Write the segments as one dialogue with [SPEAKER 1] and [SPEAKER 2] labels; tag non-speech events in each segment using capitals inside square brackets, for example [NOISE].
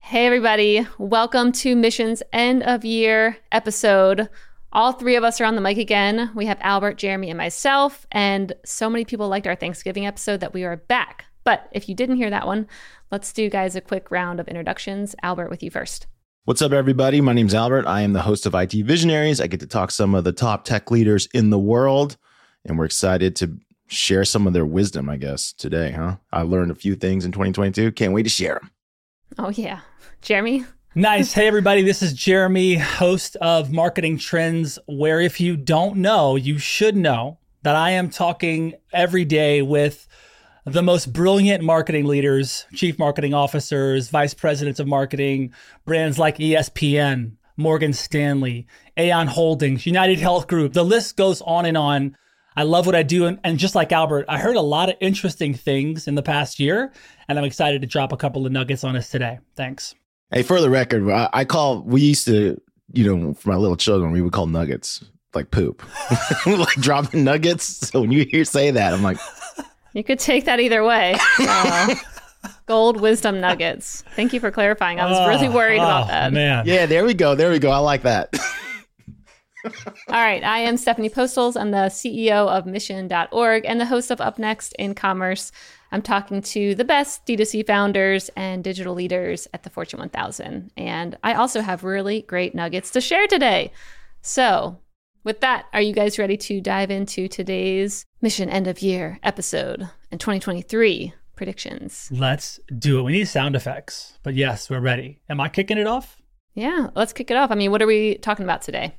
[SPEAKER 1] Hey, everybody. Welcome to Mission's end of year episode. All three of us are on the mic again. We have Albert, Jeremy, and myself. And so many people liked our Thanksgiving episode that we are back. But if you didn't hear that one, let's do, guys, a quick round of introductions. Albert, with you first.
[SPEAKER 2] What's up, everybody? My name's Albert. I am the host of IT Visionaries. I get to talk some of the top tech leaders in the world, and we're excited to share some of their wisdom, I guess, today, huh? I learned a few things in 2022. Can't wait to share them.
[SPEAKER 1] Oh, yeah. Jeremy?
[SPEAKER 3] Nice. Hey, everybody. This is Jeremy, host of Marketing Trends, where if you don't know, you should know that I am talking every day with the most brilliant marketing leaders, chief marketing officers, vice presidents of marketing, brands like ESPN, Morgan Stanley, Aon Holdings, United Health Group. The list goes on and on. I love what I do. And, and, just like Albert, I heard a lot of interesting things in the past year, and I'm excited to drop a couple of nuggets on us today. Thanks.
[SPEAKER 2] Hey, for the record, I, I call, we used to, you know, for my little children, we would call nuggets like poop, [LAUGHS] like dropping nuggets. So when you hear say that, I'm like,
[SPEAKER 1] you could take that either way. [LAUGHS] Uh, gold wisdom nuggets. Thank you for clarifying. I was really worried oh, about that.
[SPEAKER 3] Man.
[SPEAKER 2] Yeah, there we go. There we go. I like that. [LAUGHS] [LAUGHS]
[SPEAKER 1] All right. I am Stephanie Postles. I'm the CEO of Mission.org and the host of Up Next in Commerce. I'm talking to the best D2C founders and digital leaders at the Fortune 1000. And I also have really great nuggets to share today. So, with that, are you guys ready to dive into today's Mission End of Year episode and 2023 predictions?
[SPEAKER 3] Let's do it. We need sound effects, but yes, we're ready. Am I kicking it off?
[SPEAKER 1] Yeah, let's kick it off. I mean, what are we talking about today?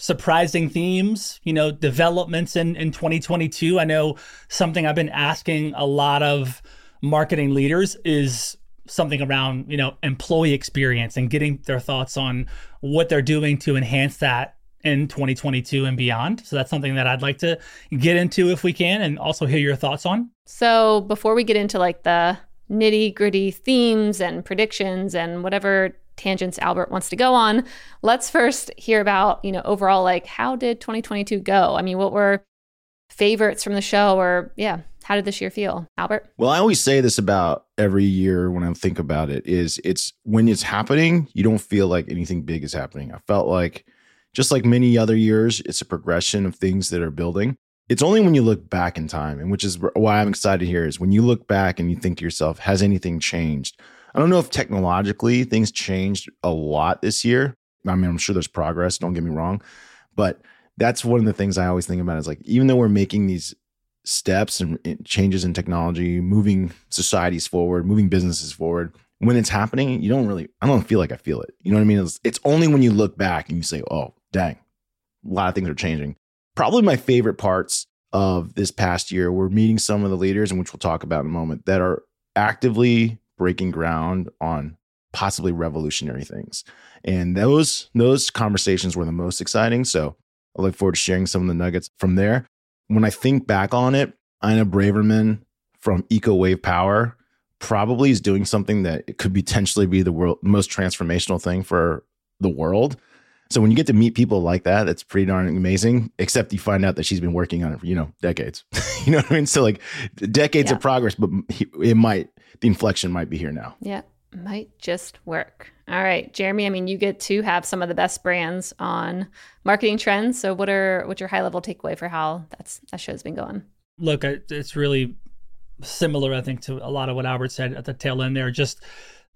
[SPEAKER 3] Surprising themes, you know, developments in, in 2022. I know something I've been asking a lot of marketing leaders is something around, you know, employee experience and getting their thoughts on what they're doing to enhance that in 2022 and beyond. So that's something that I'd like to get into if we can and also hear your thoughts on.
[SPEAKER 1] So before we get into like the nitty gritty themes and predictions and whatever tangents Albert wants to go on, let's first hear about, you know, overall, like how did 2022 go? I mean, what were favorites from the show or, yeah, how did this year feel? Albert?
[SPEAKER 2] Well, I always say this about every year when I think about it is it's when it's happening, you don't feel like anything big is happening. I felt like just like many other years, it's a progression of things that are building. It's only when you look back in time, and which is why I'm excited here, is when you look back and you think to yourself, has anything changed? I don't know if technologically things changed a lot this year. I mean, I'm sure there's progress, don't get me wrong. But that's one of the things I always think about is like, even though we're making these steps and changes in technology, moving societies forward, moving businesses forward, when it's happening, you don't really, I don't feel like I feel it. You know what I mean? It's, it's only when you look back and you say, oh, dang, a lot of things are changing. Probably my favorite parts of this past year were meeting some of the leaders, and which we'll talk about in a moment, that are actively breaking ground on possibly revolutionary things. And those those conversations were the most exciting. So I look forward to sharing some of the nuggets from there. When I think back on it, Inna Braverman from Eco Wave Power probably is doing something that could potentially be the world most transformational thing for the world. So when you get to meet people like that, that's pretty darn amazing. Except you find out that she's been working on it for you know decades. [LAUGHS] you know what I mean? So like decades
[SPEAKER 1] Yeah.
[SPEAKER 2] of progress, but it might the inflection might be here now.
[SPEAKER 1] Yeah, might just work. All right, Jeremy. I mean, you get to have some of the best brands on marketing trends. So, what are what's your high level takeaway for how that's that show's been going?
[SPEAKER 3] look, I- it's really similar, I think, to a lot of what Albert said at the tail end there. Just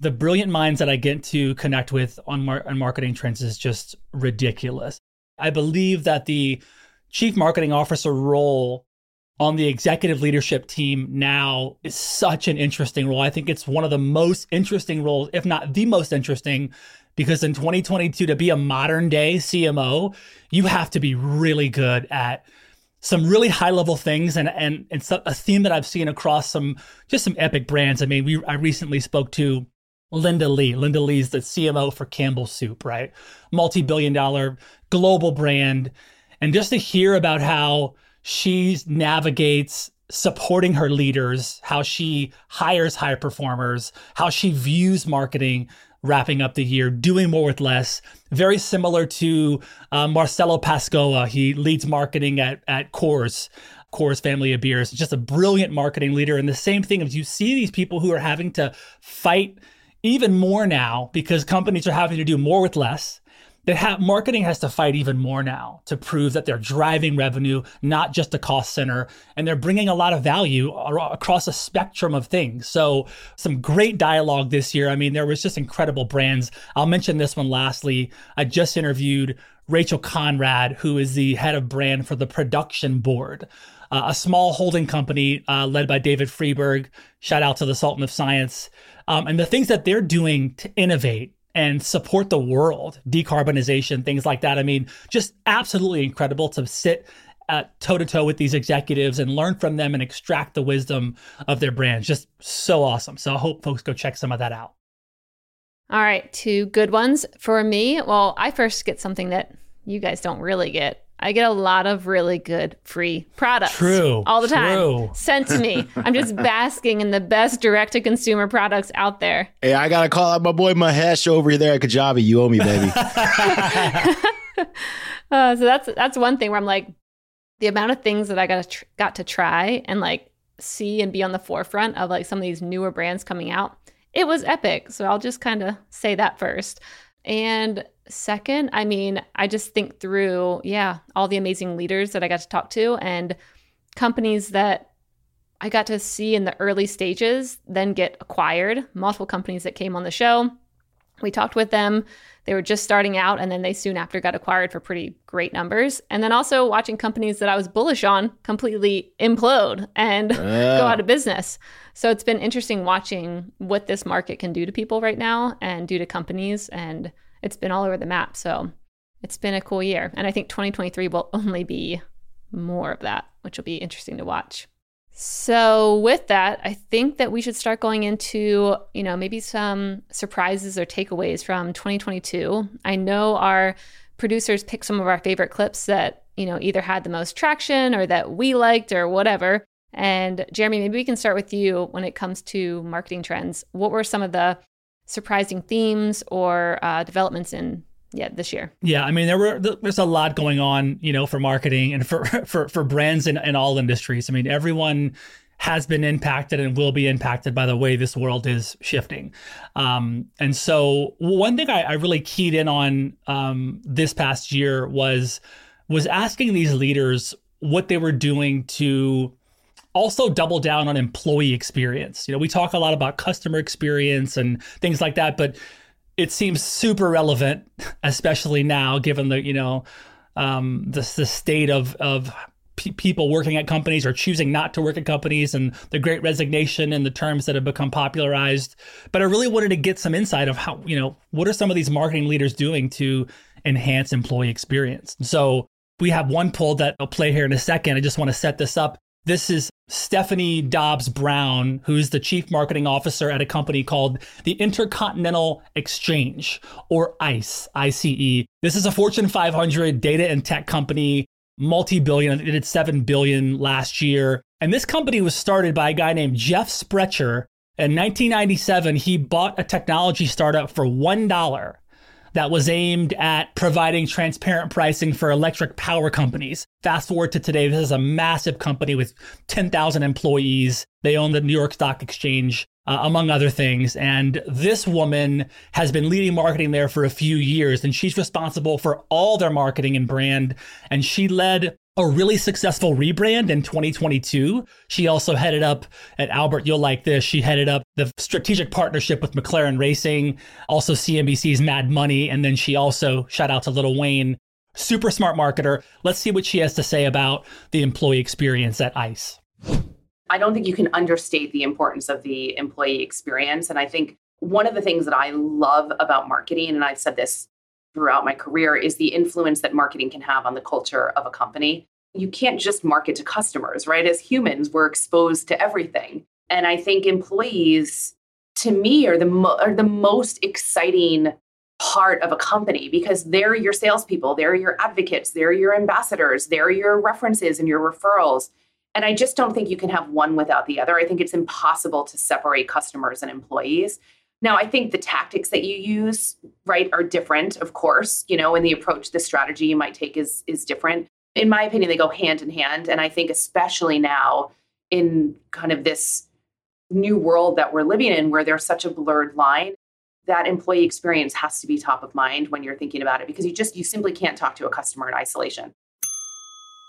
[SPEAKER 3] the brilliant minds that I get to connect with on, mar- on marketing trends is just ridiculous. I believe that the chief marketing officer role on the executive leadership team now is such an interesting role. I think it's one of the most interesting roles, if not the most interesting, because in 2022, to be a modern day CMO, you have to be really good at some really high level things and and it's a theme that I've seen across some just some epic brands. I mean, we I recently spoke to Linda Lee. Linda Lee's the CMO for Campbell Soup, right? Multi-billion dollar global brand. And just to hear about how she navigates supporting her leaders, how she hires high performers, how she views marketing wrapping up the year, doing more with less. Very similar to uh, Marcelo Pascoa. He leads marketing at, at Coors. Coors family of beers, just a brilliant marketing leader. And the same thing as you see these people who are having to fight even more now because companies are having to do more with less. They have marketing has to fight even more now to prove that they're driving revenue, not just a cost center, and they're bringing a lot of value across a spectrum of things. So, some great dialogue this year. I mean, there was just incredible brands. I'll mention this one lastly. I just interviewed Rachel Conrad, who is the head of brand for the production board, uh, a small holding company uh, led by David Friedberg. Shout out to the Sultan of Science. Um, and the things that they're doing to innovate and support the world, decarbonization, things like that. I mean, just absolutely incredible to sit toe to toe with these executives and learn from them and extract the wisdom of their brands. Just so awesome. So I hope folks go check some of that out.
[SPEAKER 1] All right, two good ones for me. Well, I first get something that you guys don't really get. I get a lot of really good free products.
[SPEAKER 3] True,
[SPEAKER 1] All the time.
[SPEAKER 3] true.
[SPEAKER 1] time. Sent to me. I'm just [LAUGHS] basking in the best direct to consumer products out there.
[SPEAKER 2] Hey, I gotta call out my boy Mahesh over there at Kajabi. You owe me, baby. [LAUGHS] [LAUGHS]
[SPEAKER 1] Uh, so that's that's one thing where I'm like, the amount of things that I got to tr- got to try and like see and be on the forefront of like some of these newer brands coming out. It was epic. So I'll just kind of say that first. And second, I mean, I just think through, yeah, all the amazing leaders that I got to talk to and companies that I got to see in the early stages then get acquired, multiple companies that came on the show. We talked with them. They were just starting out and then they soon after got acquired for pretty great numbers. And then also watching companies that I was bullish on completely implode and [LAUGHS] go ah. out of business. So it's been interesting watching what this market can do to people right now and do to companies. And it's been all over the map. So it's been a cool year. And I think 2023 will only be more of that, which will be interesting to watch. So with that, I think that we should start going into, you know, maybe some surprises or takeaways from 2022. I know our producers picked some of our favorite clips that, you know, either had the most traction or that we liked or whatever. And Jeremy, maybe we can start with you when it comes to marketing trends. What were some of the surprising themes or uh, developments in yeah this year?
[SPEAKER 3] Yeah, I mean there were there's a lot going on, you know, for marketing and for [LAUGHS] for for brands in, in all industries. I mean, everyone has been impacted and will be impacted by the way this world is shifting. Um, and so one thing I, I really keyed in on um, this past year was was asking these leaders what they were doing to also double down on employee experience. You know, we talk a lot about customer experience and things like that, but it seems super relevant, [LAUGHS] especially now, given the you know um, the the state of of pe- people working at companies or choosing not to work at companies and the Great Resignation and the terms that have become popularized. But I really wanted to get some insight of how you know what are some of these marketing leaders doing to enhance employee experience. So we have one poll that I'll play here in a second. I just want to set this up. This is Stephanie Dobbs Brown, who's the chief marketing officer at a company called the Intercontinental Exchange, or ICE, ICE. This is a Fortune 500 data and tech company, multi-billion. It did seven billion last year, and this company was started by a guy named Jeff Sprecher. In 1997, he bought a technology startup for one dollar that was aimed at providing transparent pricing for electric power companies. Fast forward to today, this is a massive company with 10,000 employees. They own the New York Stock Exchange. Uh, among other things. And this woman has been leading marketing there for a few years, and she's responsible for all their marketing and brand. And she led a really successful rebrand in 2022. She also headed up at Albert, you'll like this. She headed up the strategic partnership with McLaren Racing, also CNBC's Mad Money. And then she also, shout out to Little Wayne, super smart marketer. Let's see what she has to say about the employee experience at ICE.
[SPEAKER 4] I don't think you can understate the importance of the employee experience. And I think one of the things that I love about marketing, and I've said this throughout my career is the influence that marketing can have on the culture of a company. You can't just market to customers, right? As humans, we're exposed to everything. And I think employees, to me, are the, mo- are the most exciting part of a company because they're your salespeople, they're your advocates, they're your ambassadors, they're your references and your referrals. And I just don't think you can have one without the other. I think it's impossible to separate customers and employees. Now, I think the tactics that you use, right, are different, of course, you know, and the approach, the strategy you might take is is different. In my opinion, they go hand in hand. And I think especially now in kind of this new world that we're living in where there's such a blurred line, that employee experience has to be top of mind when you're thinking about it because you just you simply can't talk to a customer in isolation.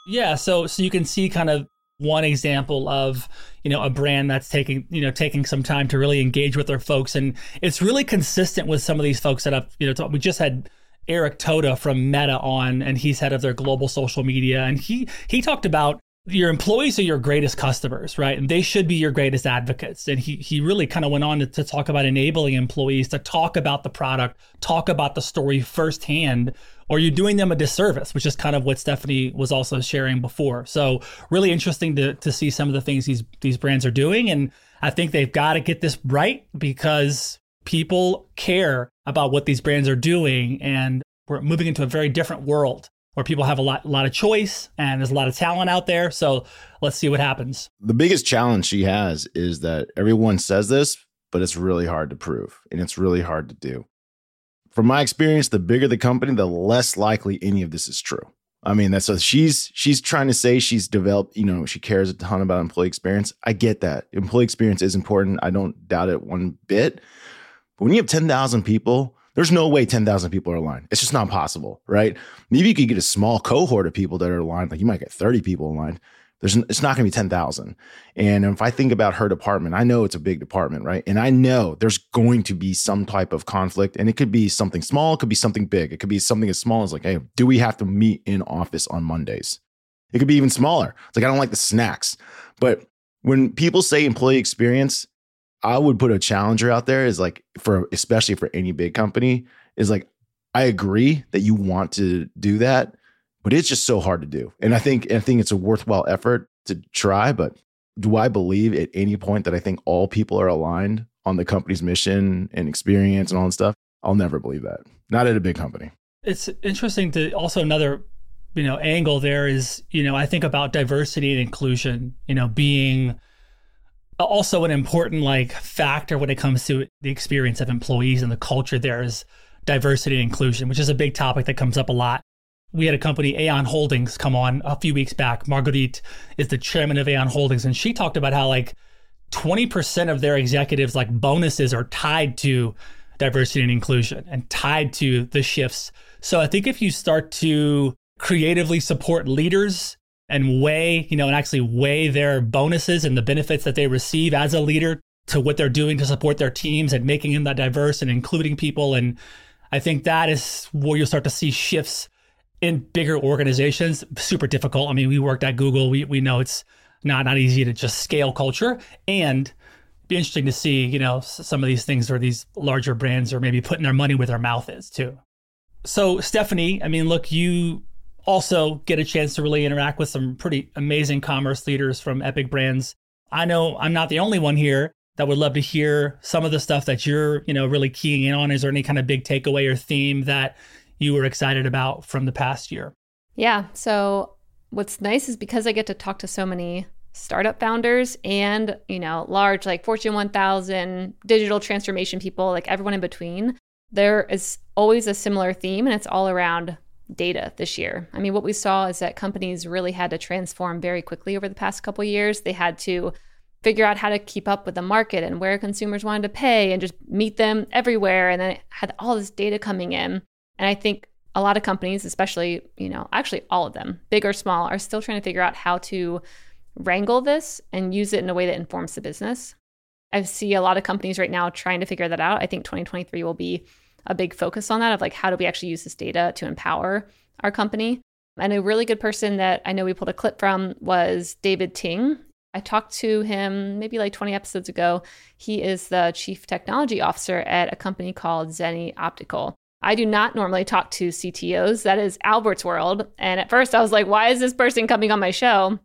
[SPEAKER 3] Yeah, so so you can see kind of one example of you know a brand that's taking you know taking some time to really engage with their folks and it's really consistent with some of these folks that have you know we just had Eric Toda from Meta on and he's head of their global social media and he he talked about your employees are your greatest customers, right? And they should be your greatest advocates. And he he really kind of went on to, to, talk about enabling employees to talk about the product, talk about the story firsthand, or you're doing them a disservice, which is kind of what Stephanie was also sharing before. So really interesting to to see some of the things these these brands are doing. And I think they've got to get this right because people care about what these brands are doing and we're moving into a very different world where people have a lot, a lot of choice and there's a lot of talent out there. So let's see what happens.
[SPEAKER 2] The biggest challenge she has is that everyone says this, but it's really hard to prove and it's really hard to do. From my experience, the bigger the company, the less likely any of this is true. I mean, that's so she's she's trying to say she's developed, you know, she cares a ton about employee experience. I get that. Employee experience is important. I don't doubt it one bit. But when you have 10,000 people there's no way 10,000 people are aligned. It's just not possible, right? Maybe you could get a small cohort of people that are aligned. Like you might get 30 people aligned. There's, it's not going to be 10,000. And if I think about her department, I know it's a big department, right? And I know there's going to be some type of conflict. And it could be something small, it could be something big. It could be something as small as like, hey, do we have to meet in office on Mondays? It could be even smaller. It's like, I don't like the snacks. But when people say employee experience, I would put a challenger out there is like for especially for any big company is like I agree that you want to do that, but it's just so hard to do. And I think I think it's a worthwhile effort to try, but do I believe at any point that I think all people are aligned on the company's mission and experience and all that stuff? I'll never believe that. Not at a big company.
[SPEAKER 3] It's interesting to also another you know angle there is you know I think about diversity and inclusion you know being also an important like factor when it comes to the experience of employees and the culture there is diversity and inclusion, which is a big topic that comes up a lot. We had a company, Aon Holdings, come on a few weeks back. Marguerite is the chairman of Aon Holdings, and she talked about how like 20% of their executives like bonuses are tied to diversity and inclusion and tied to the shifts. So I think if you start to creatively support leaders and weigh, you know, and actually weigh their bonuses and the benefits that they receive as a leader to what they're doing to support their teams and making them that diverse and including people. And I think that is where you'll start to see shifts in bigger organizations. Super difficult. I mean, we worked at Google. We we know it's not not easy to just scale culture and be interesting to see, you know, some of these things or these larger brands are maybe putting their money where their mouth is too. So, Stephanie, I mean, look, you also get a chance to really interact with some pretty amazing commerce leaders from epic brands. I know I'm not the only one here that would love to hear some of the stuff that you're, you know, really keying in on. Is there any kind of big takeaway or theme that you were excited about from the past year?
[SPEAKER 1] Yeah. So what's nice is because I get to talk to so many startup founders and, you know, large like Fortune 1000 digital transformation people, like everyone in between. there is always a similar theme, and it's all around data this year. I mean, what we saw is that companies really had to transform very quickly over the past couple years. They had to figure out how to keep up with the market and where consumers wanted to pay and just meet them everywhere and then had all this data coming in. And I think a lot of companies, especially, you know, actually all of them, big or small, are still trying to figure out how to wrangle this and use it in a way that informs the business. I see a lot of companies right now trying to figure that out. I think 2023 will be a big focus on that of like how do we actually use this data to empower our company. And a really good person that I know we pulled a clip from was David Ting. I talked to him maybe like 20 episodes ago. He is the chief technology officer at a company called Zenni Optical. I do not normally talk to CTOs. That is Albert's world. And at first I was like, why is this person coming on my show?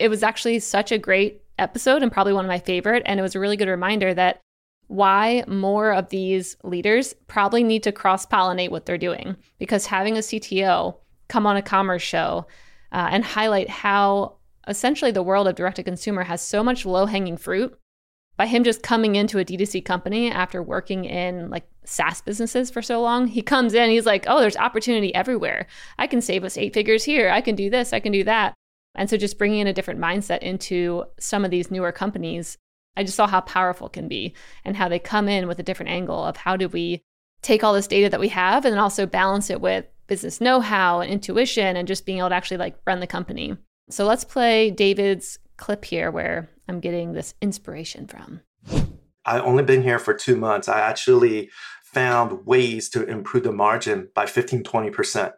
[SPEAKER 1] It was actually such a great episode and probably one of my favorite. And it was a really good reminder that why more of these leaders probably need to cross pollinate what they're doing because having a CTO come on a commerce show uh, and highlight how essentially the world of direct to consumer has so much low hanging fruit by him just coming into a D2C company after working in like SaaS businesses for so long, he comes in, he's like, oh, there's opportunity everywhere. I can save us eight figures here. I can do this. I can do that. And so just bringing in a different mindset into some of these newer companies, I just saw how powerful it can be and how they come in with a different angle of how do we take all this data that we have and then also balance it with business know-how and intuition and just being able to actually like run the company. So let's play David's clip here where I'm getting this inspiration from.
[SPEAKER 5] I've only been here for 2 months. I actually found ways to improve the margin by 15 20%.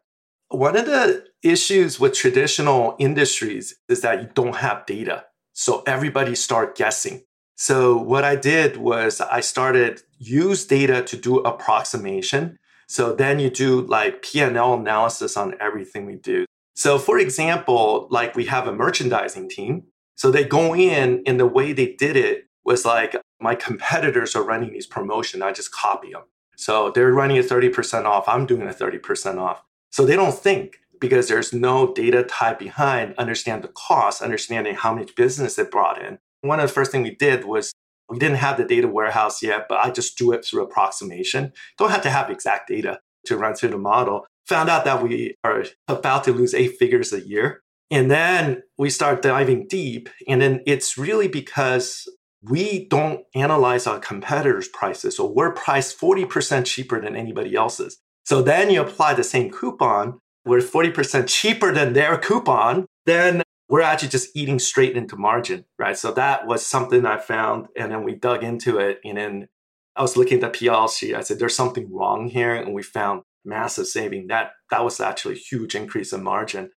[SPEAKER 5] One of the issues with traditional industries is that you don't have data. So everybody start guessing. So what I did was I started use data to do approximation. So then you do like P&L analysis on everything we do. So for example, like we have a merchandising team. So they go in and the way they did it was like my competitors are running these promotion. I just copy them. So they're running a 30% off. I'm doing a 30% off. So they don't think because there's no data type behind, understand the cost, understanding how much business it brought in. One of the first things we did was we didn't have the data warehouse yet, but I just do it through approximation. Don't have to have exact data to run through the model. Found out that we are about to lose eight figures a year. And then we start diving deep. And then it's really because we don't analyze our competitors' prices. So we're priced 40% cheaper than anybody else's. So then you apply the same coupon, we're 40% cheaper than their coupon, then we're actually just eating straight into margin, right? So that was something I found. And then we dug into it. And then I was looking at the PL sheet. I said, there's something wrong here. And we found massive saving. That that was actually a huge increase in margin.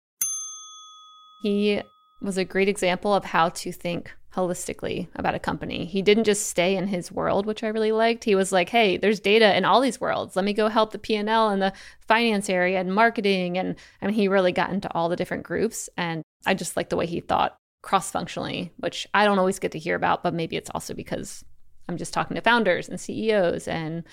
[SPEAKER 1] He was a great example of how to think holistically about a company. He didn't just stay in his world, which I really liked. He was like, "Hey, there's data in all these worlds. Let me go help the P&L and the finance area and marketing." And I mean, he really got into all the different groups and I just like the way he thought cross-functionally, which I don't always get to hear about, but maybe it's also because I'm just talking to founders and CEOs and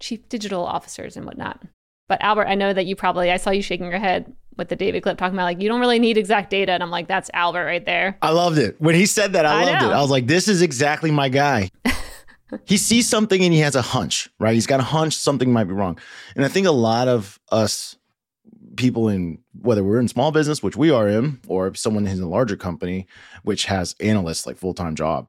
[SPEAKER 1] chief digital officers and whatnot. But Albert, I know that you probably I saw you shaking your head with the David clip talking about like you don't really need exact data, and I'm like, that's Albert right there.
[SPEAKER 2] I loved it when he said that. I, I loved know. it. I was like, this is exactly my guy. [LAUGHS] he sees something and he has a hunch, right? He's got a hunch something might be wrong, and I think a lot of us people in whether we're in small business, which we are in, or someone is in a larger company, which has analysts like full time job,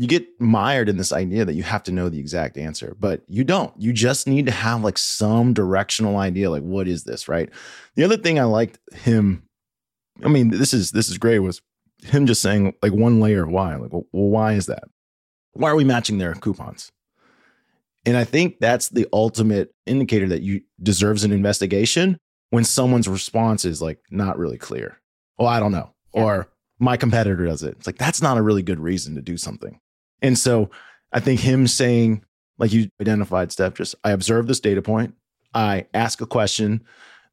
[SPEAKER 2] you get mired in this idea that you have to know the exact answer, but you don't. You just need to have like some directional idea, like what is this, right? The other thing I liked him, I mean, this is this is great, was him just saying like one layer of why. Like, well, why is that? Why are we matching their coupons? And I think that's the ultimate indicator that you deserves an investigation when someone's response is like not really clear. Oh, I don't know. Yeah. Or my competitor does it. It's like that's not a really good reason to do something. And so I think him saying, like you identified, Steph, just I observe this data point, I ask a question,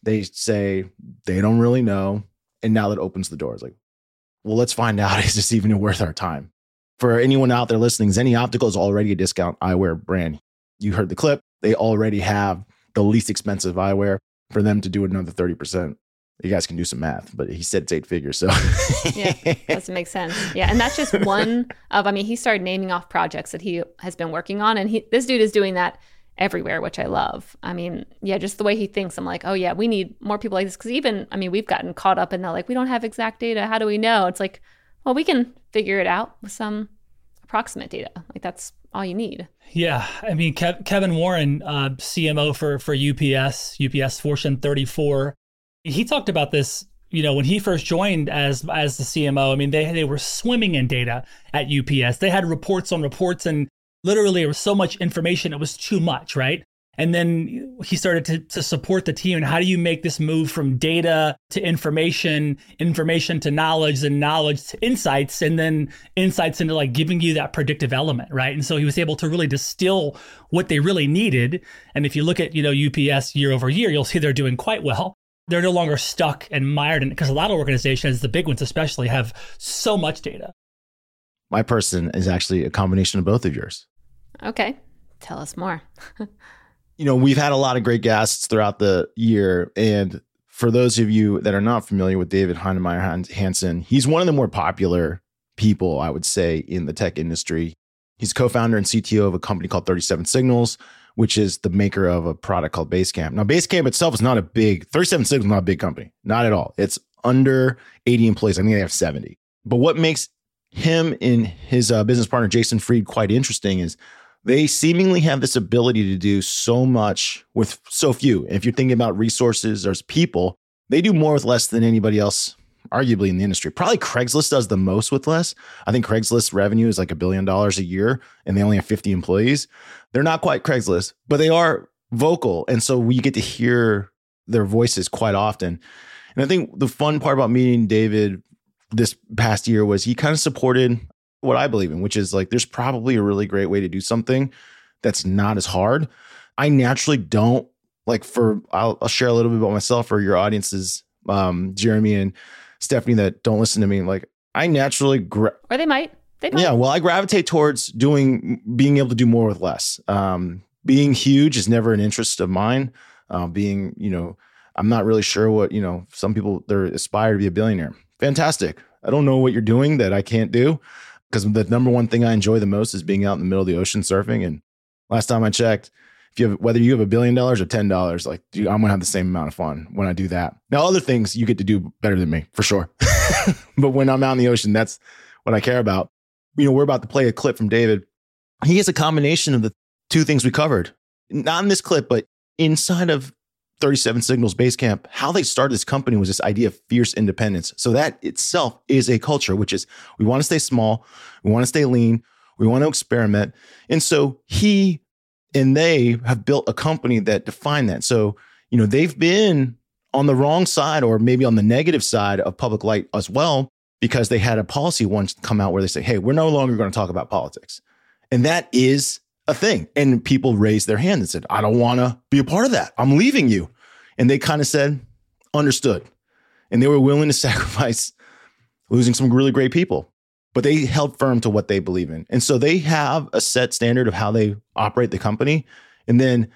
[SPEAKER 2] they say they don't really know. And now that opens the door. It's like, well, let's find out [LAUGHS] is this even worth our time? For anyone out there listening, Zenni Optical is already a discount eyewear brand. You heard the clip. They already have the least expensive eyewear. For them to do another 30%, you guys can do some math, but he said it's eight figures. So
[SPEAKER 1] yeah, doesn't [LAUGHS] make sense. Yeah. And that's just one of, I mean, he started naming off projects that he has been working on. And he, this dude is doing that everywhere, which I love. I mean, yeah, just the way he thinks, I'm like, oh yeah, we need more people like this. Because even, I mean, we've gotten caught up in that, like, we don't have exact data. How do we know? It's like, well, we can figure it out with some approximate data. Like that's all you need.
[SPEAKER 3] Yeah, I mean, Kev- Kevin Warren, uh, CMO for for UPS, UPS Fortune 34, he talked about this. You know, when he first joined as as the CMO, I mean, they they were swimming in data at UPS. They had reports on reports, and literally there was so much information, it was too much, right? And then he started to, to support the team. And how do you make this move from data to information, information to knowledge, and knowledge to insights, and then insights into like giving you that predictive element, right? And so he was able to really distill what they really needed. And if you look at, you know, UPS year over year, you'll see they're doing quite well. They're no longer stuck and mired in it because a lot of organizations, the big ones especially, have so much data.
[SPEAKER 2] My person is actually a combination of both of yours.
[SPEAKER 1] Okay. Tell us more. [LAUGHS]
[SPEAKER 2] you know, we've had a lot of great guests throughout the year. And for those of you that are not familiar with David Heinemeier Hansson, he's one of the more popular people, I would say, in the tech industry. He's co founder and CTO of a company called 37 Signals, which is the maker of a product called Basecamp. Now, Basecamp itself is not a big, 37 Signals is not a big company, not at all. It's under 80 employees. I think they have 70. But what makes him and his uh, business partner, Jason Fried, quite interesting is they seemingly have this ability to do so much with so few. If you're thinking about resources or people, they do more with less than anybody else, arguably in the industry. Probably Craigslist does the most with less. I think Craigslist revenue is like a billion dollars a year and they only have 50 employees. They're not quite Craigslist, but they are vocal. And so we get to hear their voices quite often. And I think the fun part about meeting David this past year was he kind of supported what I believe in, which is like there's probably a really great way to do something that's not as hard. I naturally don't like for I'll, I'll share a little bit about myself or your audiences, um, Jeremy and Stephanie that don't listen to me. Like I naturally gra-
[SPEAKER 1] or they might. They might.
[SPEAKER 2] Yeah, well, I gravitate towards doing being able to do more with less. Um, being huge is never an interest of mine. Uh, being, you know, I'm not really sure what, you know, some people they aspire to be a billionaire. Fantastic. I don't know what you're doing that I can't do because the number one thing I enjoy the most is being out in the middle of the ocean surfing. And last time I checked, if you have whether you have a billion dollars or ten dollars, like dude, I'm gonna have the same amount of fun when I do that. Now, other things you get to do better than me for sure, [LAUGHS] but when I'm out in the ocean, that's what I care about. You know, we're about to play a clip from David. He has a combination of the two things we covered, not in this clip, but inside of 37 Signals Basecamp, how they started this company was this idea of fierce independence. So that itself is a culture, which is we want to stay small, we want to stay lean, we want to experiment. And so he and they have built a company that defined that. So, you know, they've been on the wrong side or maybe on the negative side of public light as well, because they had a policy once come out where they say, hey, we're no longer going to talk about politics. And that is a thing. And people raised their hand and said, I don't want to be a part of that. I'm leaving you. And they kind of said, understood. And they were willing to [LAUGHS] sacrifice losing some really great people, but they held firm to what they believe in. And so they have a set standard of how they operate the company. And then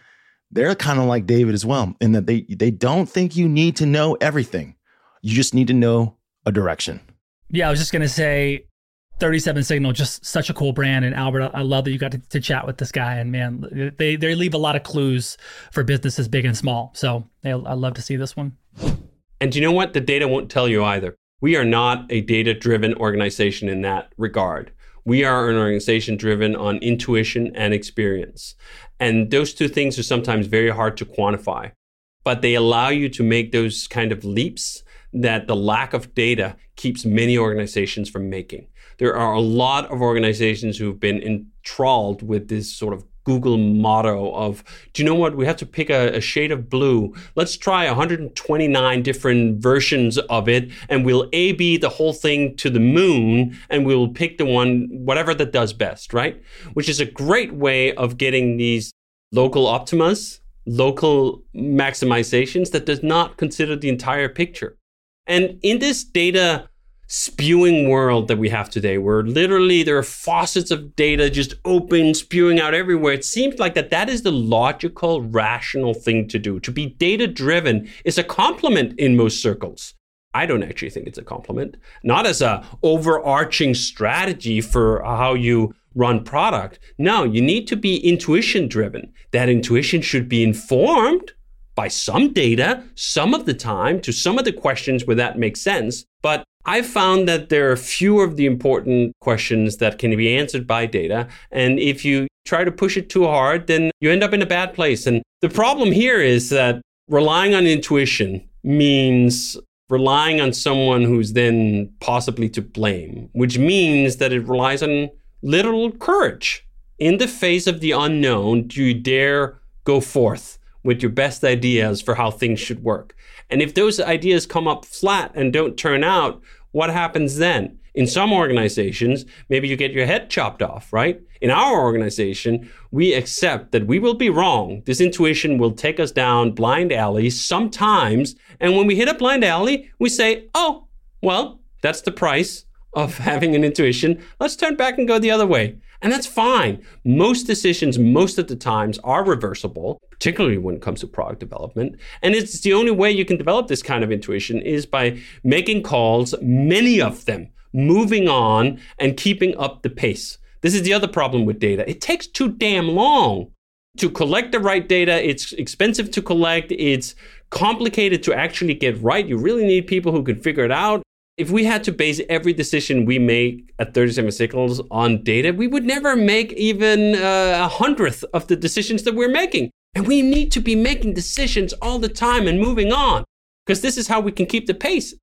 [SPEAKER 2] they're kind of like David as well, in that they they don't think you need to know everything. You just need to know a direction.
[SPEAKER 3] Yeah, I was just gonna say 37 Signal, just such a cool brand. And Albert, I love that you got to, to, chat with this guy. And man, they, they leave a lot of clues for businesses big and small. So I love to see this one.
[SPEAKER 6] And you know what? The data won't tell you either. We are not a data driven organization in that regard. We are an organization driven on intuition and experience. And those two things are sometimes very hard to quantify, but they allow you to make those kind of leaps that the lack of data keeps many organizations from making there are a lot of organizations who've been enthralled with this sort of Google motto of, do you know what? We have to pick a, a, shade of blue. Let's try 129 different versions of it, and we'll A B the whole thing to the moon, and we'll pick the one, whatever that does best, right? Which is a great way of getting these local optimas, local maximizations that does not consider the entire picture. And in this data spewing world that we have today where literally there are faucets of data just open spewing out everywhere it seems like that that is the logical rational thing to do to be data driven is a compliment in most circles i don't actually think it's a compliment not as a overarching strategy for how you run product. No, you need to be intuition driven. That intuition should be informed by some data some of the time to some of the questions where that makes sense. But I've found that there are fewer of the important questions that can be answered by data. And if you try to push it too hard, then you end up in a bad place. And the problem here is that relying on intuition means relying on someone who's then possibly to blame, which means that it relies on little courage. In the face of the unknown, do you dare go forth with your best ideas for how things should work? And if those ideas come up flat and don't turn out, what happens then? In some organizations, maybe you get your head chopped off, right? In our organization, we accept that we will be wrong. This intuition will take us down blind alleys sometimes. And when we hit a blind alley, we say, oh, well, that's the price of [LAUGHS] having an intuition. Let's turn back and go the other way. And that's fine. Most decisions, most of the times, are reversible, particularly when it comes to product development. And it's the only way you can develop this kind of intuition is by making calls, many of them, moving on and keeping up the pace. This is the other problem with data. It takes too damn long to collect the right data. It's expensive to collect. It's complicated to actually get right. You really need people who can figure it out if we had to base every decision we make at 37 Signals on data, we would never make even uh, a hundredth of the decisions that we're making. And we need to be making decisions all the time and moving on because this is how we can keep the pace.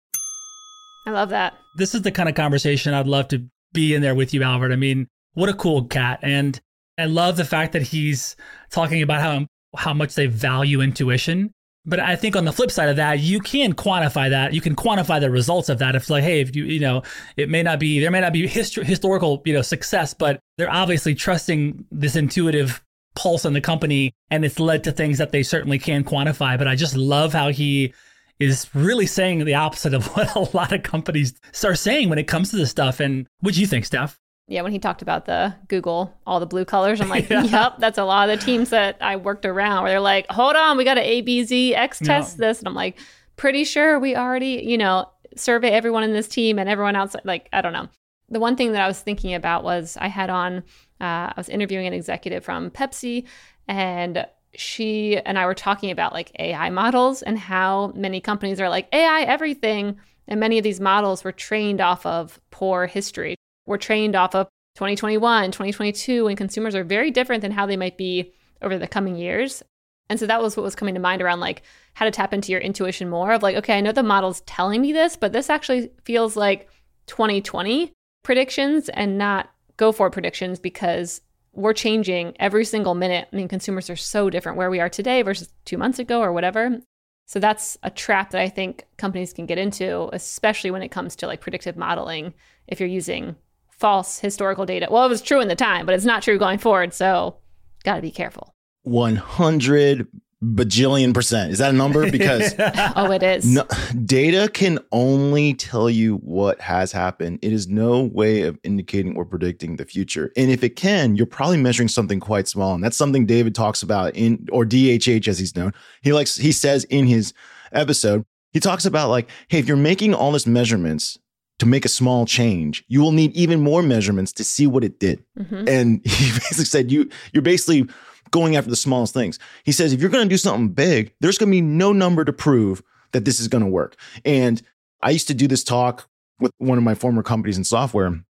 [SPEAKER 1] I love that.
[SPEAKER 3] This is the kind of conversation I'd love to be in there with you, Albert. I mean, what a cool cat. And I love the fact that he's talking about how how much they value intuition but I think on the flip side of that, you can quantify that. You can quantify the results of that. If like, hey, if you you know, it may not be there may not be histor- historical you know success, but they're obviously trusting this intuitive pulse in the company, and it's led to things that they certainly can quantify. But I just love how he is really saying the opposite of [LAUGHS] what a lot of companies are saying when it comes to this stuff. And what do you think, Steph?
[SPEAKER 1] Yeah, when he talked about the Google, all the blue colors, I'm [LAUGHS] like, yeah. yep, that's a lot of the teams that I worked around where they're like, hold on, we got to A, B, Z, X test this. And I'm like, pretty sure we already, you know, survey everyone in this team and everyone outside. Like, I don't know. The one thing that I was thinking about was I had on, uh, I was interviewing an executive from Pepsi and she and I were talking about like AI models and how many companies are like AI everything. And many of these models were trained off of poor history were trained off of 2021, 2022, and consumers are very different than how they might be over the coming years. And so that was what was coming to mind around like how to tap into your intuition more of like, okay, I know the model's telling me this, but this actually feels like 2020 predictions and not go for predictions because we're changing every single minute. I mean, consumers are so different where we are today versus two months ago or whatever. So that's a trap that I think companies can get into, especially when it comes to like predictive modeling. If you're using false historical data. Well, it was true in the time, but it's not true going forward. So, got to be careful.
[SPEAKER 2] 100 bajillion percent. Is that a number? [LAUGHS] Because [LAUGHS]
[SPEAKER 1] oh, it is.
[SPEAKER 2] No, data can only tell you what has happened. It is no way of indicating or predicting the future. And if it can, you're probably measuring something quite small. And that's something David talks about in or DHH as he's known. He likes he says in his episode, he talks about like, hey, if you're making all this measurements to make a small change, you will need even more measurements to see what it did. Mm-hmm. And [LAUGHS] he basically said, you, you're basically going after the smallest things. He says, if you're going to do something big, there's going to be no number to prove that this is going to work. And I used to do this talk with one of my former companies in software.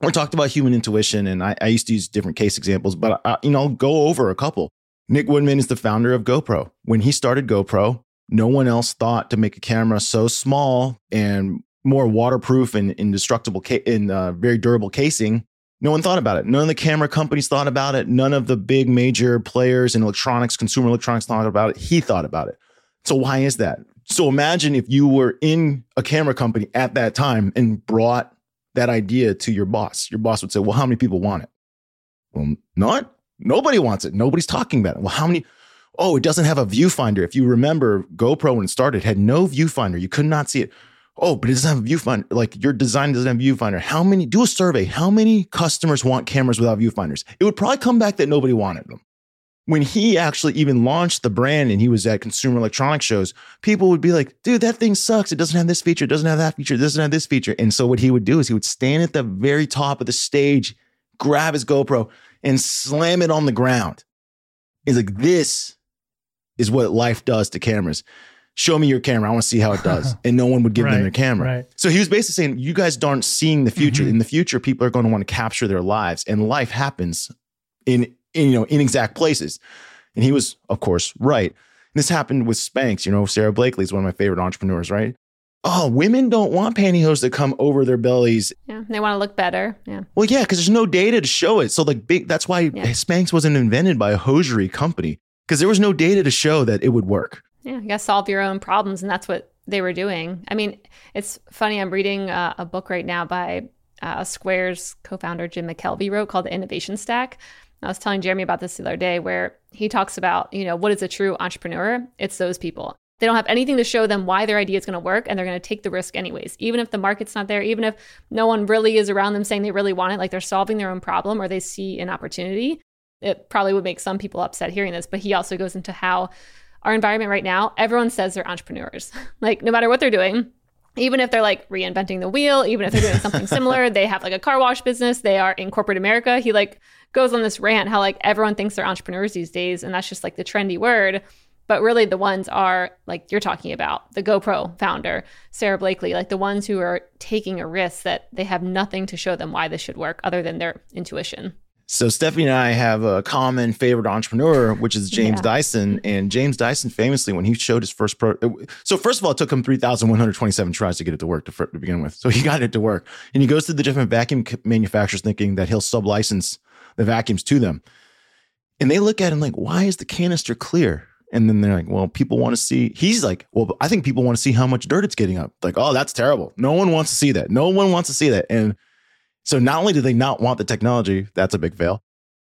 [SPEAKER 2] We talked about human intuition, and I, I used to use different case examples, but I, you know, I'll go over a couple. Nick Woodman is the founder of GoPro. When he started GoPro, no one else thought to make a camera so small and more waterproof and indestructible ca- and uh, very durable casing. No one thought about it. None of the camera companies thought about it. None of the big major players in electronics, consumer electronics thought about it. He thought about it. So why is that? So imagine if you were in a camera company at that time and brought that idea to your boss. Your boss would say, "Well, how many people want it?" Well, not nobody wants it. Nobody's talking about it. Well, how many? Oh, it doesn't have a viewfinder. If you remember, GoPro when it started had no viewfinder. You could not see it oh, but it doesn't have a viewfinder. Like your design doesn't have a viewfinder. How many, do a survey. How many customers want cameras without viewfinders? It would probably come back that nobody wanted them. When he actually even launched the brand and he was at consumer electronics shows, people would be like, dude, that thing sucks. It doesn't have this feature. It doesn't have that feature. It doesn't have this feature. And so what he would do is he would stand at the very top of the stage grab his GoPro, and slam it on the ground. He's like, this is what life does to cameras. Show me your camera. I want to see how it does. [LAUGHS] And no one would give them
[SPEAKER 3] Right,
[SPEAKER 2] their camera.
[SPEAKER 3] right.
[SPEAKER 2] So he was basically saying, you guys aren't seeing the future.
[SPEAKER 3] Mhm.
[SPEAKER 2] In the future, people are going to want to capture their lives, and life happens in, in you know in exact places. And he was, of course, right. This happened with Spanx. You know, Sara Blakely is one of my favorite entrepreneurs, right? Oh, women don't want pantyhose to come over their bellies.
[SPEAKER 1] Yeah, they want to look better. Yeah.
[SPEAKER 2] Well, yeah, because there's no data to show it. So, like, big. That's why
[SPEAKER 1] Yeah.
[SPEAKER 2] Spanx wasn't invented by a hosiery company because there was no data to show that it would work.
[SPEAKER 1] Yeah, to solve your own problems, and that's what they were doing. I mean, it's funny. I'm reading uh, a book right now by uh, Square's co-founder Jim McKelvey wrote called The Innovation Stack. I was telling Jeremy about this the other day, where he talks about, you know, what is a true entrepreneur? It's those people. They don't have anything to show them why their idea is going to work, and they're going to take the risk anyways. Even if the market's not there, even if no one really is around them saying they really want it, like they're solving their own problem or they see an opportunity. It probably would make some people upset hearing this, but he also goes into how our environment right now, everyone says they're entrepreneurs. [LAUGHS] like no matter what they're doing, even if they're like reinventing the wheel, even if they're doing something similar, [LAUGHS] they have like a car wash business, they are in corporate America. He like goes on this rant how like everyone thinks they're entrepreneurs these days and that's just like the trendy word. But really the ones are like you're talking about, the GoPro founder, Sara Blakely, like the ones who are taking a risk that they have nothing to show them why this should work other than their intuition.
[SPEAKER 2] So Stephanie and I have a common favorite entrepreneur, which is James
[SPEAKER 1] Yeah.
[SPEAKER 2] Dyson. And James Dyson famously, when he showed his first pro, so first of all, it took him three thousand one hundred twenty-seven tries to get it to work to, to begin with. So he got it to work, and he goes to the different vacuum manufacturers, thinking that he'll sublicense the vacuums to them. And they look at him like, "Why is the canister clear?" And then they're like, "Well, people want to see." He's like, "Well, I think people want to see how much dirt it's getting up." Like, "Oh, that's terrible. No one wants to see that. No one wants to see that." And so not only do they not want the technology, that's a big fail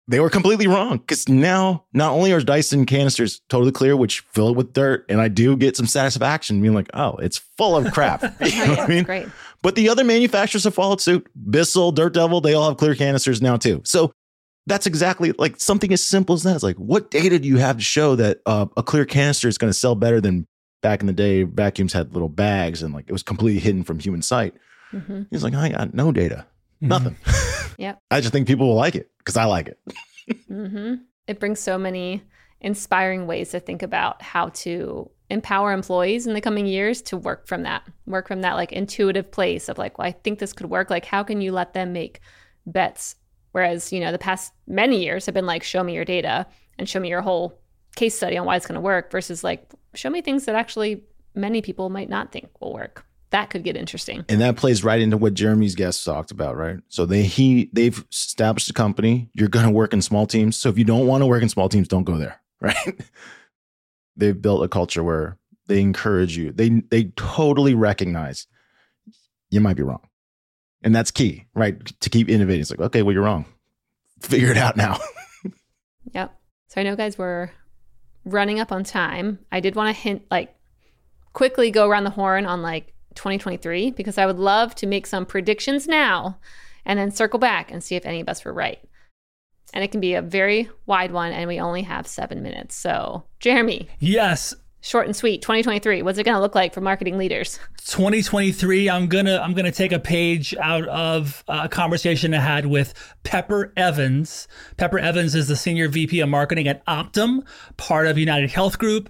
[SPEAKER 2] they were completely wrong because now not only are Dyson canisters totally clear, which fill it with dirt, and I do get some satisfaction being like, oh, it's full of crap. [LAUGHS] [LAUGHS] you know what I mean?
[SPEAKER 1] great.
[SPEAKER 2] But the other manufacturers have followed suit. Bissell, Dirt Devil, they all have clear canisters now too. So that's exactly like something as simple as that. It's like, what data do you have to show that uh, a clear canister is going to sell better than back in the day? Vacuums had little bags and like it was completely hidden from human sight.
[SPEAKER 1] hmm
[SPEAKER 2] He's like, I got no data, nothing. [LAUGHS]
[SPEAKER 1] Yep.
[SPEAKER 2] I just think people will like it because I like it.
[SPEAKER 1] hmm It brings so many inspiring ways to think about how to empower employees in the coming years to work from that, work from that like intuitive place of like, well, I think this could work. Like, how can you let them make bets? Whereas, you know, the past many years have been like, show me your data and show me your whole case study on why it's going to work versus like, show me things that actually many people might not think will work. That could get interesting.
[SPEAKER 2] and that plays right into what Jeremy's guest talked about, right? So they he they've established a company. You're going to work in small teams. So if you don't want to work in small teams, don't go there, [LAUGHS] right? they've built a culture where they encourage you. They they totally recognize you might be wrong, and that's key, right? To keep innovating. It's like, okay, well, you're wrong. Figure it out now. [LAUGHS]
[SPEAKER 1] Yep. So I know, guys, we're running up on time. I did want to hint, like, quickly go around the horn on like 2023 because I would love to make some predictions now and then circle back and see if any of us were right. And it can be a very wide one, and we only have seven minutes. So, Jeremy,
[SPEAKER 3] Yes,
[SPEAKER 1] short and sweet 2023, what's it going to look like for marketing leaders?
[SPEAKER 3] 2023 i'm gonna i'm gonna take a page out of a conversation i had with pepper evans pepper evans is the senior vp of marketing at optum part of united health group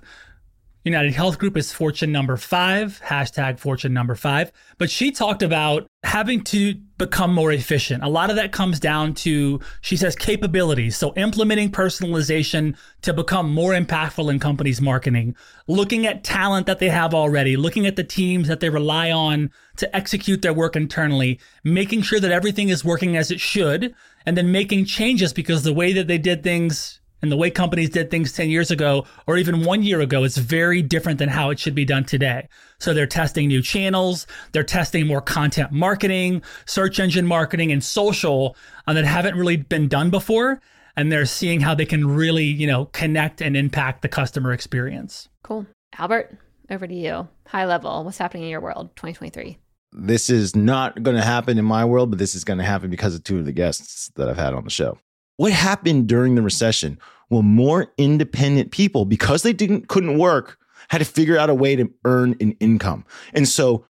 [SPEAKER 3] united health group is fortune number five hashtag fortune number five. But she talked about having to become more efficient. A lot of that comes down to she says capabilities. So implementing personalization to become more impactful in companies marketing. Looking at talent that they have already. Looking at the teams that they rely on to execute their work internally. Making sure that everything is working as it should. And then making changes because the way that they did things and the way companies did things 10 years ago or even one year ago is very different than how it should be done today. So they're testing new channels, they're testing more content marketing, search engine marketing, and social uh, that haven't really been done before. And they're seeing how they can really, you know, connect and impact the customer experience.
[SPEAKER 1] Cool. Albert, over to you. High level, what's happening in your world 2023?
[SPEAKER 2] this is not going to happen in my world, but this is going to happen because of two of the guests that I've had on the show. What happened during the recession? Well, more independent people, because they didn't couldn't work, had to figure out a way to earn an income. And so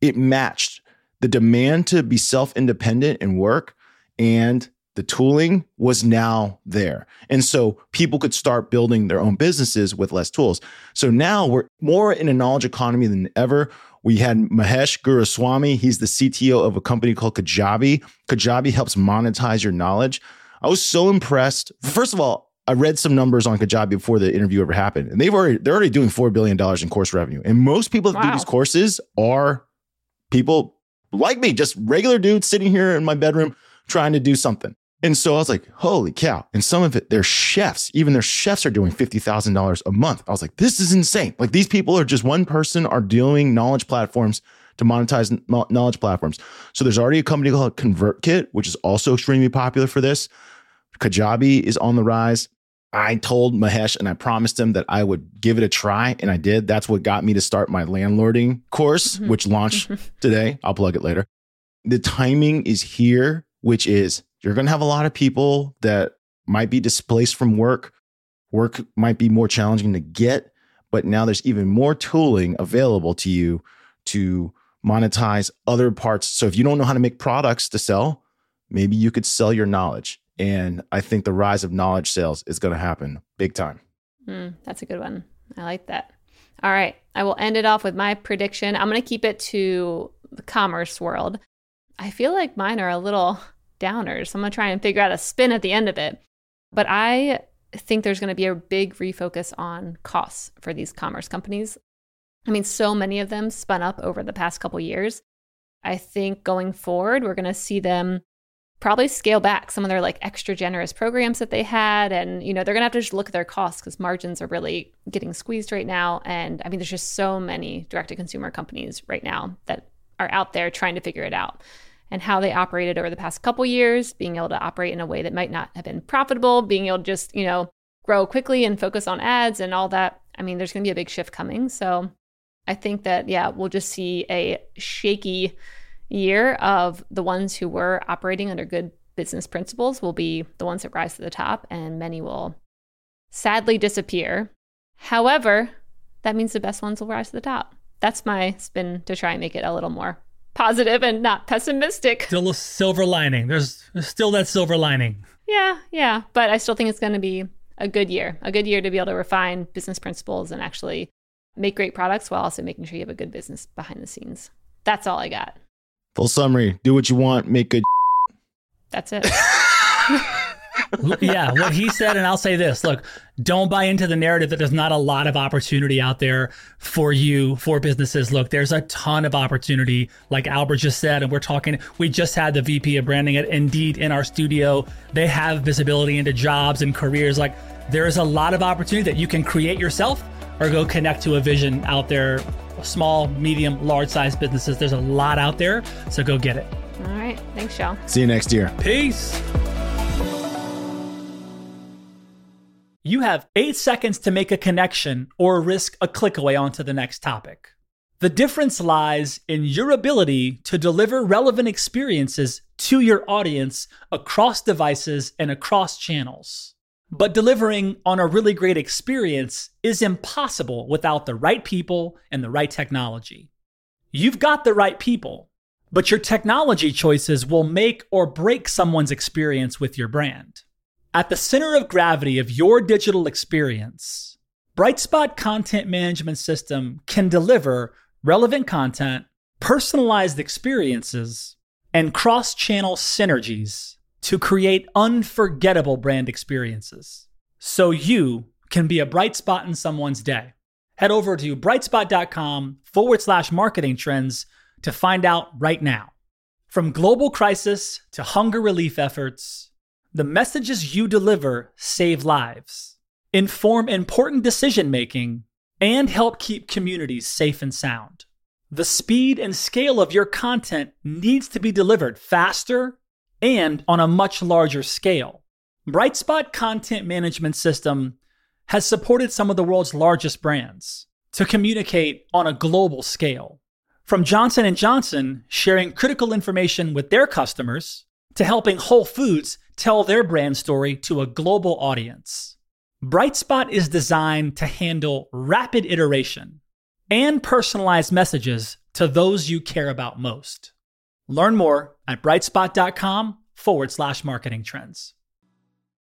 [SPEAKER 2] it matched the demand to be self-independent and work and the tooling was now there. And so people could start building their own businesses with less tools. So now we're more in a knowledge economy than ever. We had Mahesh Guruswamy. He's the CTO of a company called Kajabi. Kajabi helps monetize your knowledge. I was so impressed. First of all, I read some numbers on Kajabi before the interview ever happened, and they've already they're already doing four billion dollars in course revenue. And most people that wow. do these courses are people like me, just regular dudes sitting here in my bedroom trying to do something. And so I was like, holy cow. And some of it, they're chefs. Even their chefs are doing $50,000 a month. I was like, this is insane. Like these people are just one person are doing knowledge platforms to monetize knowledge platforms. So there's already a company called ConvertKit, which is also extremely popular for this. Kajabi is on the rise. I told Mahesh and I promised him that I would give it a try, and I did. That's what got me to start my landlording course, mm-hmm. which launched [LAUGHS] today. I'll plug it later. The timing is here, which is you're going to have a lot of people that might be displaced from work. Work might be more challenging to get, but now there's even more tooling available to you to monetize other parts. So if you don't know how to make products to sell, maybe you could sell your knowledge. And I think the rise of knowledge sales is going to happen big time.
[SPEAKER 1] Mm, that's a good one. I like that. All right. I will end it off with my prediction. I'm going to keep it to the commerce world. I feel like mine are a little downers. I'm going to try and figure out a spin at the end of it. But I think there's going to be a big refocus on costs for these commerce companies. I mean, so many of them spun up over the past couple years. I think going forward, we're going to see them probably scale back some of their like extra generous programs that they had and you know they're going to have to just look at their costs because margins are really getting squeezed right now and i mean there's just so many direct to consumer companies right now that are out there trying to figure it out and how they operated over the past couple years, being able to operate in a way that might not have been profitable, being able to just, you know, grow quickly and focus on ads and all that. I mean, there's going to be a big shift coming. So I think that, yeah, we'll just see a shaky year of the ones who were operating under good business principles will be the ones that rise to the top, and many will sadly disappear. However, that means the best ones will rise to the top. That's my spin to try and make it a little more positive and not pessimistic.
[SPEAKER 3] Still a silver lining. There's, there's still that silver lining.
[SPEAKER 1] Yeah, yeah. But I still think it's going to be a good year, a good year to be able to refine business principles and actually make great products while also making sure you have a good business behind the scenes. That's all I got.
[SPEAKER 2] Full summary do what you want, make good. [LAUGHS]
[SPEAKER 1] That's it.
[SPEAKER 3] yeah, what he said, and I'll say this look, don't buy into the narrative that there's not a lot of opportunity out there for you, for businesses. Look, there's a ton of opportunity, like Albert just said, and we're talking, we just had the VP of branding at Indeed in our studio. They have visibility into jobs and careers. Like, there is a lot of opportunity that you can create yourself or go connect to a vision out there small, medium, large size businesses. There's a lot out there, so go get it.
[SPEAKER 1] All right. Thanks, Shaw.
[SPEAKER 2] See you next year.
[SPEAKER 3] Peace. You have eight seconds to make a connection or risk a click away onto the next topic. The difference lies in your ability to deliver relevant experiences to your audience across devices and across channels. But delivering on a really great experience is impossible without the right people and the right technology. You've got the right people, but your technology choices will make or break someone's experience with your brand. At the center of gravity of your digital experience, Brightspot Content Management System can deliver relevant content, personalized experiences, and cross channel synergies to create unforgettable brand experiences so you can be a bright spot in someone's day. Head over to brightspot.com forward slash marketing trends to find out right now. From global crisis to hunger relief efforts, the messages you deliver save lives, inform important decision making, and help keep communities safe and sound. The speed and scale of your content needs to be delivered faster and on a much larger scale. Brightspot Content Management System has supported some of the world's largest brands to communicate on a global scale. From Johnson & Johnson sharing critical information with their customers to helping Whole Foods tell their brand story to a global audience. Brightspot is designed to handle rapid iteration and personalized messages to those you care about most. Learn more at brightspot.com forward slash marketing trends.